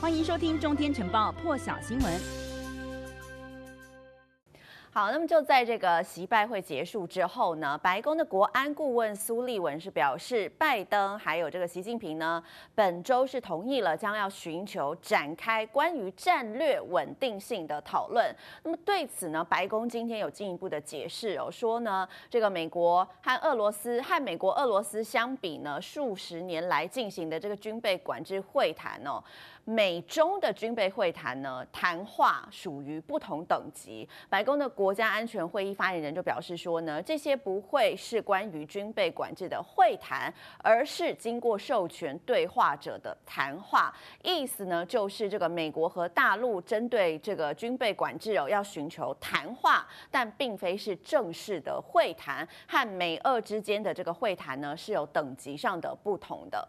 欢迎收听《中天晨报》破晓新闻。好，那么就在这个习拜会结束之后呢，白宫的国安顾问苏利文是表示，拜登还有这个习近平呢，本周是同意了将要寻求展开关于战略稳定性的讨论。那么对此呢，白宫今天有进一步的解释哦，说呢，这个美国和俄罗斯和美国俄罗斯相比呢，数十年来进行的这个军备管制会谈哦。美中的军备会谈呢，谈话属于不同等级。白宫的国国家安全会议发言人就表示说呢，这些不会是关于军备管制的会谈，而是经过授权对话者的谈话。意思呢，就是这个美国和大陆针对这个军备管制哦，要寻求谈话，但并非是正式的会谈。和美俄之间的这个会谈呢，是有等级上的不同的。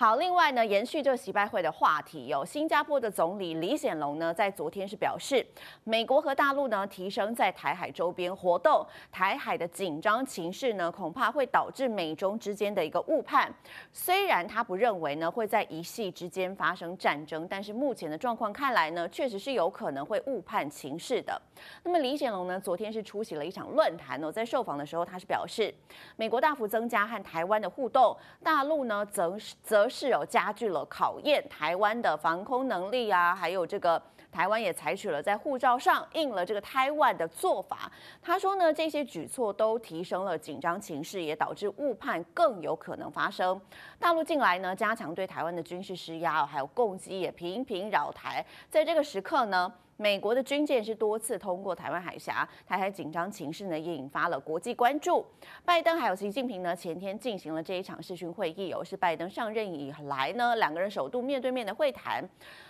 好，另外呢，延续这个习拜会的话题，有新加坡的总理李显龙呢，在昨天是表示，美国和大陆呢提升在台海周边活动，台海的紧张情势呢，恐怕会导致美中之间的一个误判。虽然他不认为呢会在一系之间发生战争，但是目前的状况看来呢，确实是有可能会误判情势的。那么李显龙呢，昨天是出席了一场论坛哦，在受访的时候，他是表示，美国大幅增加和台湾的互动，大陆呢则是。是有加剧了考验台湾的防空能力啊，还有这个台湾也采取了在护照上印了这个台湾的做法。他说呢，这些举措都提升了紧张情势，也导致误判更有可能发生。大陆近来呢，加强对台湾的军事施压，还有攻击也频频扰台。在这个时刻呢，美国的军舰是多次通过台湾海峡，台海紧张情势呢也引发了国际关注。拜登还有习近平呢前天进行了这一场视讯会议，哦，是拜登上任以来呢两个人首度面对面的会谈。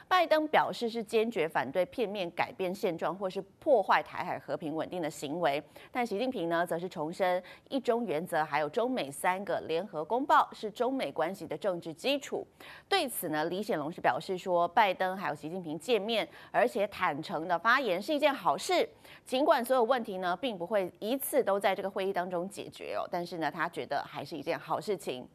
拜登表示是坚决反对片面改变现状或是破坏台海和平稳定的行为，但习近平呢则是重申一中原则，还有中美三个联合公报是中美关系的政治基础。对此呢，李显龙是表示说，拜登还有习近平见面，而且坦诚的发言是一件好事。尽管所有问题呢并不会一次都在这个会议当中解决哦，但是呢他觉得还是一件好事情。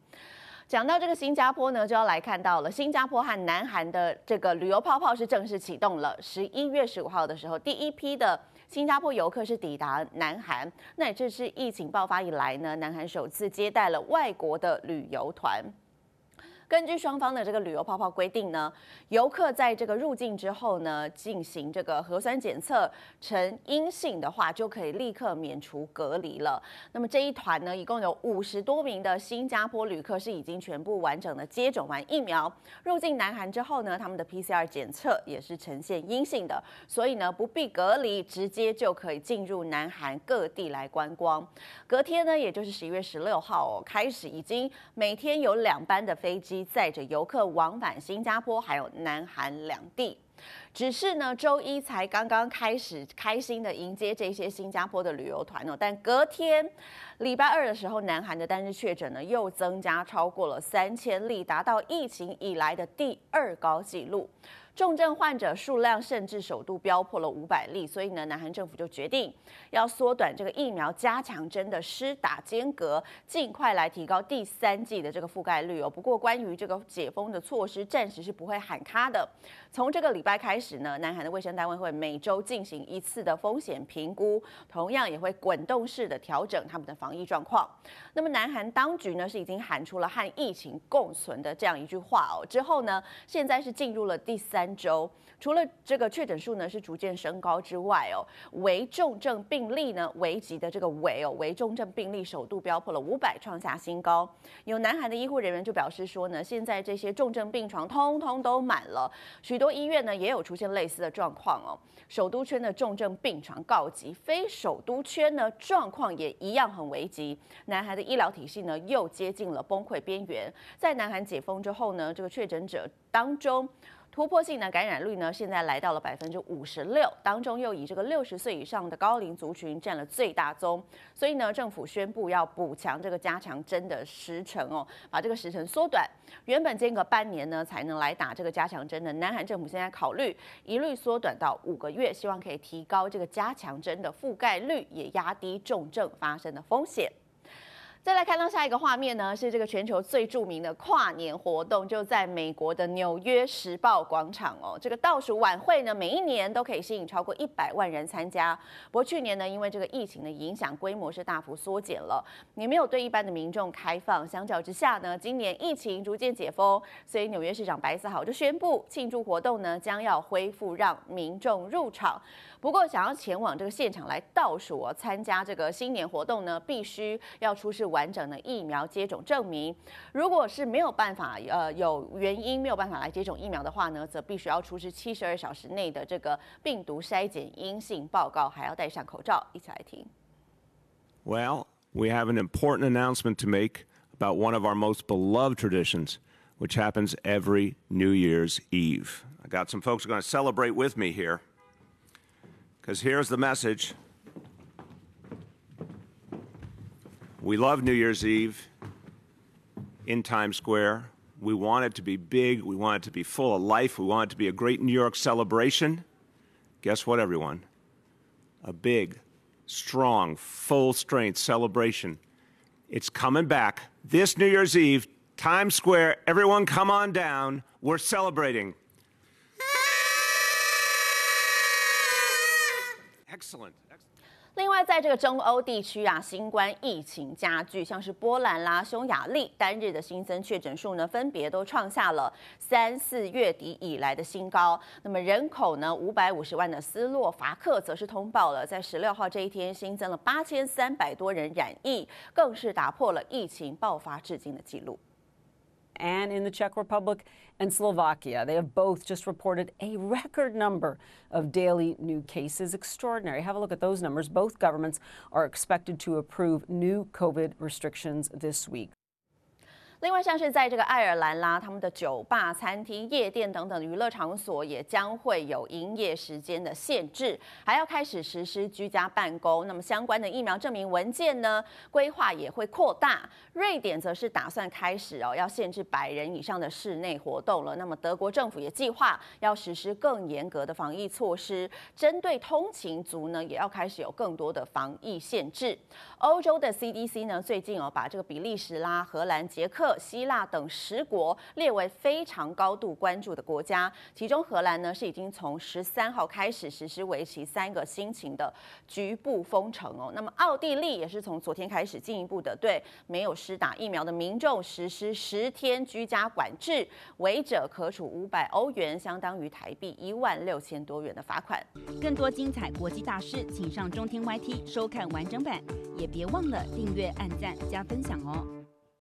讲到这个新加坡呢，就要来看到了新加坡和南韩的这个旅游泡泡是正式启动了。十一月十五号的时候，第一批的新加坡游客是抵达南韩，那也就是疫情爆发以来呢，南韩首次接待了外国的旅游团。根据双方的这个旅游泡泡规定呢，游客在这个入境之后呢，进行这个核酸检测呈阴性的话，就可以立刻免除隔离了。那么这一团呢，一共有五十多名的新加坡旅客是已经全部完整的接种完疫苗，入境南韩之后呢，他们的 PCR 检测也是呈现阴性的，所以呢不必隔离，直接就可以进入南韩各地来观光。隔天呢，也就是十一月十六号哦，开始已经每天有两班的飞机。载着游客往返新加坡还有南韩两地，只是呢，周一才刚刚开始开心的迎接这些新加坡的旅游团哦，但隔天礼拜二的时候，南韩的单日确诊呢又增加超过了三千例，达到疫情以来的第二高纪录。重症患者数量甚至首度飙破了五百例，所以呢，南韩政府就决定要缩短这个疫苗加强针的施打间隔，尽快来提高第三剂的这个覆盖率哦。不过，关于这个解封的措施，暂时是不会喊卡的。从这个礼拜开始呢，南韩的卫生单位会每周进行一次的风险评估，同样也会滚动式的调整他们的防疫状况。那么，南韩当局呢是已经喊出了和疫情共存的这样一句话哦。之后呢，现在是进入了第三。周，除了这个确诊数呢是逐渐升高之外哦，危重症病例呢，危急的这个危哦，危重症病例首度飙破了五百，创下新高。有南韩的医护人员就表示说呢，现在这些重症病床通通都满了，许多医院呢也有出现类似的状况哦。首都圈的重症病床告急，非首都圈呢状况也一样很危急。南韩的医疗体系呢又接近了崩溃边缘。在南韩解封之后呢，这个确诊者当中。突破性的感染率呢，现在来到了百分之五十六，当中又以这个六十岁以上的高龄族群占了最大宗，所以呢，政府宣布要补强这个加强针的时程哦，把这个时程缩短，原本间隔半年呢才能来打这个加强针的，南韩政府现在考虑一律缩短到五个月，希望可以提高这个加强针的覆盖率，也压低重症发生的风险。再来看到下一个画面呢，是这个全球最著名的跨年活动，就在美国的纽约时报广场哦。这个倒数晚会呢，每一年都可以吸引超过一百万人参加。不过去年呢，因为这个疫情的影响，规模是大幅缩减了，也没有对一般的民众开放。相较之下呢，今年疫情逐渐解封，所以纽约市长白思豪就宣布，庆祝活动呢将要恢复让民众入场。不过，想要前往这个现场来倒数哦，参加这个新年活动呢，必须要出示完整的疫苗接种证明。如果是没有办法，呃，有原因没有办法来接种疫苗的话呢，则必须要出示七十二小时内的这个病毒筛检阴性报告，还要戴上口罩。一起来听。Well, we have an important announcement to make about one of our most beloved traditions, which happens every New Year's Eve. I got some folks who are going to celebrate with me here. Because here's the message We love New Year's Eve in Times Square. We want it to be big. We want it to be full of life. We want it to be a great New York celebration. Guess what, everyone? A big, strong, full strength celebration. It's coming back this New Year's Eve, Times Square. Everyone, come on down. We're celebrating. Excellent. 另外，在这个中欧地区啊，新冠疫情加剧，像是波兰啦、匈牙利，单日的新增确诊数呢，分别都创下了三四月底以来的新高。那么人口呢，五百五十万的斯洛伐克则是通报了，在十六号这一天新增了八千三百多人染疫，更是打破了疫情爆发至今的记录。And in the Czech Republic and Slovakia. They have both just reported a record number of daily new cases. Extraordinary. Have a look at those numbers. Both governments are expected to approve new COVID restrictions this week. 另外，像是在这个爱尔兰啦，他们的酒吧、餐厅、夜店等等娱乐场所也将会有营业时间的限制，还要开始实施居家办公。那么相关的疫苗证明文件呢，规划也会扩大。瑞典则是打算开始哦，要限制百人以上的室内活动了。那么德国政府也计划要实施更严格的防疫措施，针对通勤族呢，也要开始有更多的防疫限制。欧洲的 CDC 呢，最近哦，把这个比利时啦、荷兰、捷克。希腊等十国列为非常高度关注的国家，其中荷兰呢是已经从十三号开始实施为期三个星期的局部封城哦。那么奥地利也是从昨天开始进一步的对没有施打疫苗的民众实施十天居家管制，违者可处五百欧元，相当于台币一万六千多元的罚款。更多精彩国际大事，请上中天 YT 收看完整版，也别忘了订阅、按赞、加分享哦。